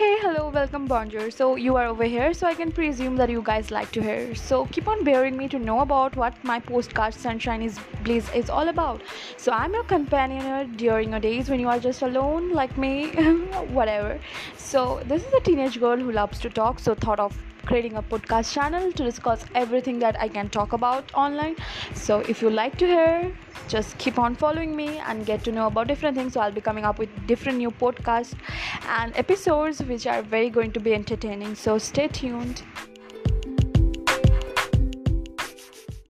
Hey, hello, welcome, bonjour. So, you are over here, so I can presume that you guys like to hear. So, keep on bearing me to know about what my podcast Sunshine And Bliss is all about. So, I'm your companion during your days when you are just alone, like me, whatever. So, this is a teenage girl who loves to talk, so thought of creating a podcast channel to discuss everything that I can talk about online. So, if you like to hear, just keep on following me and get to know about different things. So, I'll be coming up with different new podcasts and episodes which are very going to be entertaining. So, stay tuned.